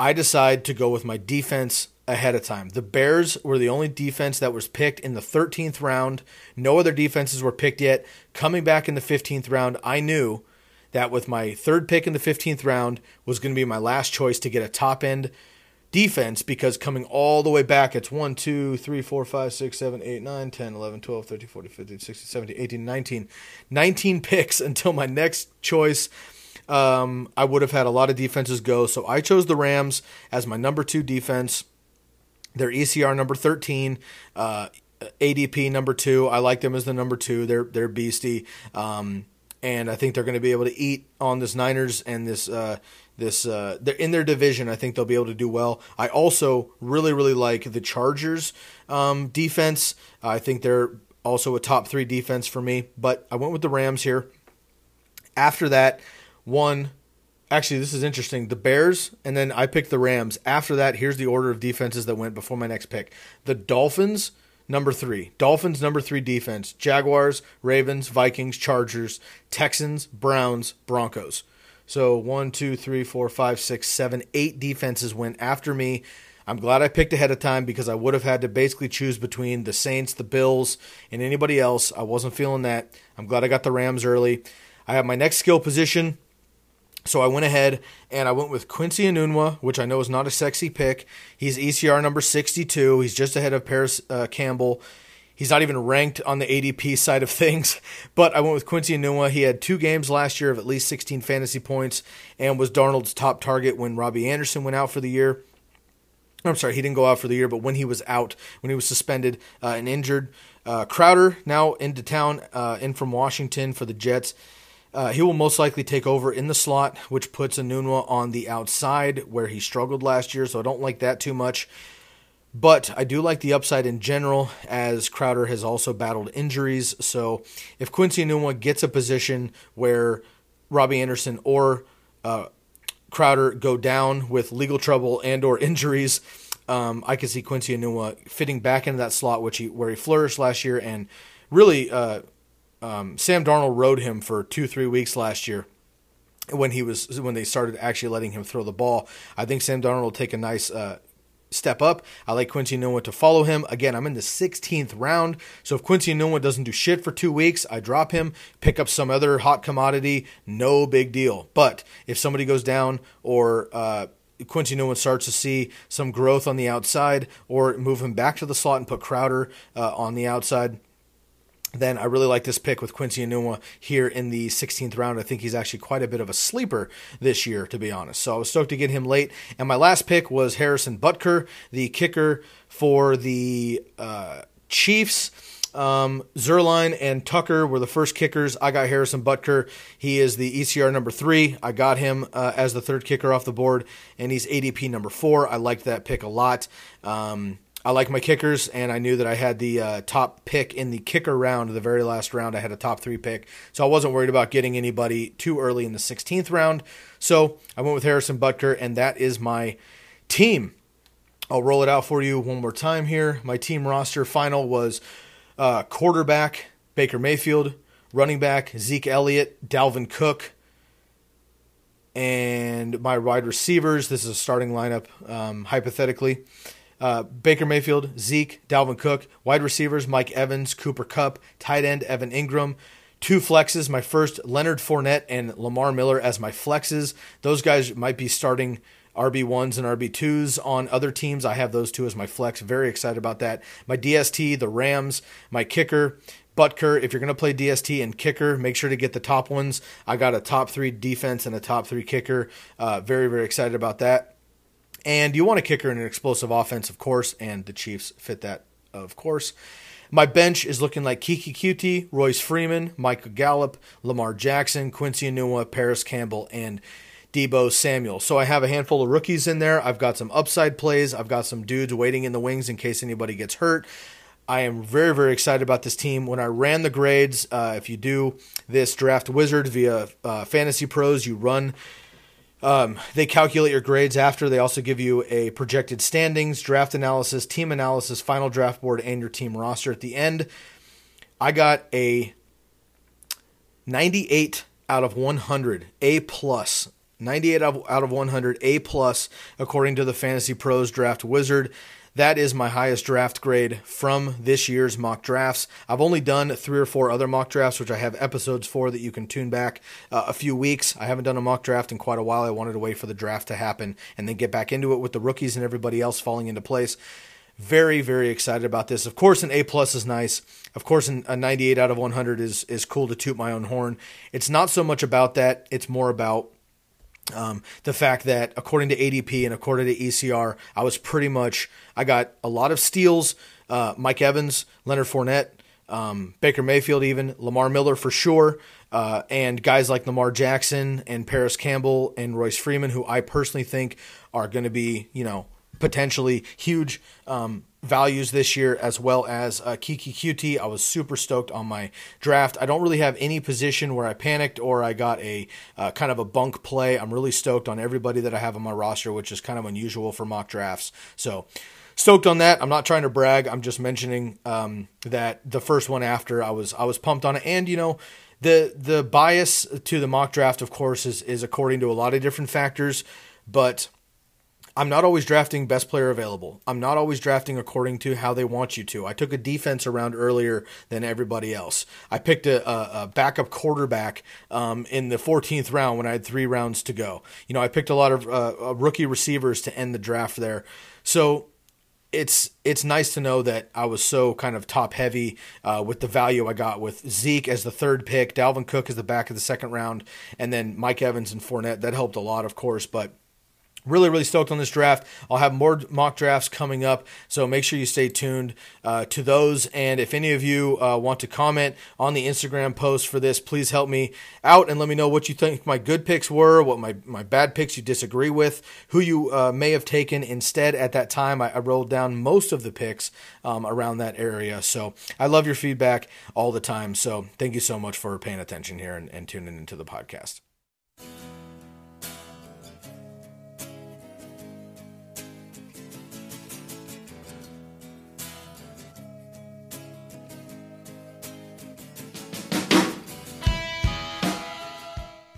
I decide to go with my defense ahead of time. The Bears were the only defense that was picked in the 13th round. No other defenses were picked yet. Coming back in the 15th round, I knew that with my third pick in the 15th round was going to be my last choice to get a top end defense because coming all the way back, it's 1, 2, 3, 4, 5, 6, 7, 8, 9, 10, 11, 12, 13, 14, 15, 16, 17, 18, 19. 19 picks [laughs] until my next choice um, I would have had a lot of defenses go. So I chose the Rams as my number two defense. Their ECR number 13, uh, ADP number two. I like them as the number two. They're they're beastie, um, and I think they're going to be able to eat on this Niners and this uh, this. Uh, they're in their division. I think they'll be able to do well. I also really really like the Chargers um, defense. I think they're also a top three defense for me. But I went with the Rams here. After that, one. Actually, this is interesting. The Bears, and then I picked the Rams. After that, here's the order of defenses that went before my next pick. The Dolphins, number three. Dolphins, number three defense. Jaguars, Ravens, Vikings, Chargers, Texans, Browns, Broncos. So one, two, three, four, five, six, seven, eight defenses went after me. I'm glad I picked ahead of time because I would have had to basically choose between the Saints, the Bills, and anybody else. I wasn't feeling that. I'm glad I got the Rams early. I have my next skill position. So I went ahead and I went with Quincy Enunwa, which I know is not a sexy pick. He's ECR number 62. He's just ahead of Parris uh, Campbell. He's not even ranked on the ADP side of [laughs] things, but I went with Quincy Enunwa. He had two games last year of at least 16 fantasy points and was Darnold's top target when Robby Anderson went out for the year. I'm sorry, he didn't go out for the year, but when he was out, when he was suspended uh, and injured. Uh, Crowder now into town, uh, in from Washington for the Jets. Uh, he will most likely take over in the slot, which puts Enunwa on the outside where he struggled last year, so I don't like that too much. But I do like the upside in general, as Crowder has also battled injuries. So if Quincy Enunwa gets a position where Robby Anderson or uh, Crowder go down with legal trouble and or [laughs] injuries, um, I could see Quincy Enunwa fitting back into that slot, which he where he flourished last year and really uh, um, Sam Darnold rode him for two three weeks last year when he was when they started actually letting him throw the ball. I think Sam Darnold will take a nice uh, step up. I like Quincy Enunwa to follow him. Again, I'm in the 16th round, so if Quincy Enunwa doesn't do shit for two weeks, I drop him, pick up some other hot commodity, no big deal. But if somebody goes down or uh, Quincy Enunwa starts to see some growth on the outside, or move him back to the slot and put Crowder uh, on the outside then I really like this pick with Quincy Enunwa here in the 16th round. I think he's actually quite a bit of a sleeper this year, to be honest. So I was stoked to get him late. And my last pick was Harrison Butker, the kicker for the uh, Chiefs. Um, Zuerlein and Tucker were the first kickers. I got Harrison Butker. He is the ECR number three. I got him uh, as the third kicker off the board, and he's ADP number four. I liked that pick a lot. Um, I like my kickers, and I knew that I had the uh, top pick in the kicker round, the very last round. I had a top three pick, so I wasn't worried about getting anybody too early in the 16th round. So I went with Harrison Butker, and that is my team. I'll roll it out for you one more time here. My team roster final was uh, quarterback Baker Mayfield, running back Zeke Elliott, Dalvin Cook, and my wide receivers. This is a starting lineup, um, hypothetically. Uh, Baker Mayfield, Zeke, Dalvin Cook, wide receivers Mike Evans, Cooper Kupp, tight end Evan Engram. Two flexes, my first Leonard Fournette and Lamar Miller as my flexes. Those guys might be starting RB1s and RB2s on other teams. I have those two as my flex. Very excited about that. My DST, the Rams, my kicker, Butker, if you're going to play DST and kicker, make sure to get the top ones. I got a top three defense and a top three kicker. Uh, very, very excited about that. And you want a kicker in an explosive offense, of course, and the Chiefs fit that, of course. My bench is looking like Keke Coutee, Royce Freeman, Michael Gallup, Lamar Jackson, Quincy Enunwa, Parris Campbell, and Deebo Samuel. So I have a handful of rookies in there. I've got some upside plays. I've got some dudes waiting in the wings in case anybody gets hurt. I am very, very excited about this team. When I ran the grades, uh, if you do this draft wizard via uh, Fantasy Pros, you run um, they calculate your grades after. They also give you a projected standings, draft analysis, team analysis, final draft board, and your team roster at the end. I got a 98 out of 100, A plus. 98 out of 100, A plus, according to the Fantasy Pros Draft Wizard. That is my highest draft grade from this year's mock drafts. I've only done three or four other mock drafts, which I have episodes for that you can tune back uh, a few weeks. I haven't done a mock draft in quite a while. I wanted to wait for the draft to happen and then get back into it with the rookies and everybody else falling into place. Very, very excited about this. Of course, an A plus is nice. Of course, a 98 out of 100 is is cool to toot my own horn. It's not so much about that. It's more about um, the fact that according to ADP and according to ECR, I was pretty much I got a lot of steals. Uh, Mike Evans, Leonard Fournette, um, Baker Mayfield, even Lamar Miller for sure, uh, and guys like Lamar Jackson and Parris Campbell and Royce Freeman, who I personally think are going to be you know potentially huge um, values this year, as well as uh, Keke Coutee. I was super stoked on my draft. I don't really have any position where I panicked or I got a uh, kind of a bunk play. I'm really stoked on everybody that I have on my roster, which is kind of unusual for mock drafts. So, stoked on that. I'm not trying to brag. I'm just mentioning um, that the first one after I was I was pumped on it, and you know. The, the bias to the mock draft, of course, is, is according to a lot of different factors, but I'm not always drafting best player available. I'm not always drafting according to how they want you to. I took a defense around earlier than everybody else. I picked a, a, a backup quarterback um, in the 14th round when I had three rounds to go. You know, I picked a lot of uh, uh, rookie receivers to end the draft there. So it's it's nice to know that I was so kind of top heavy uh, with the value I got with Zeke as the third pick, Dalvin Cook as the back of the second round, and then Mike Evans and Fournette. That helped a lot, of course, but Really, really stoked on this draft. I'll have more mock drafts coming up, so make sure you stay tuned uh, to those. And if any of you uh, want to comment on the Instagram post for this, please help me out and let me know what you think my good picks were, what my, my bad picks you disagree with, who you uh, may have taken instead at that time. I, I rolled down most of the picks um, around that area. So I love your feedback all the time. So thank you so much for paying attention here and, and tuning into the podcast.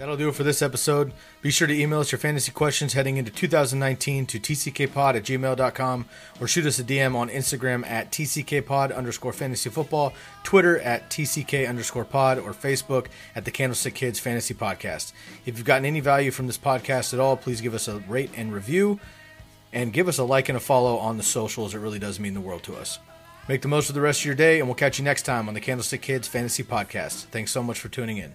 That'll do it for this episode. Be sure to email us your fantasy questions heading into 2019 to tckpod at gmail.com or shoot us a DM on Instagram at tckpod underscore fantasy football, Twitter at tck underscore pod, or Facebook at the Candlestick Kids Fantasy Podcast. If you've gotten any value from this podcast at all, please give us a rate and review and give us a like and a follow on the socials. It really does mean the world to us. Make the most of the rest of your day, and we'll catch you next time on the Candlestick Kids Fantasy Podcast. Thanks so much for tuning in.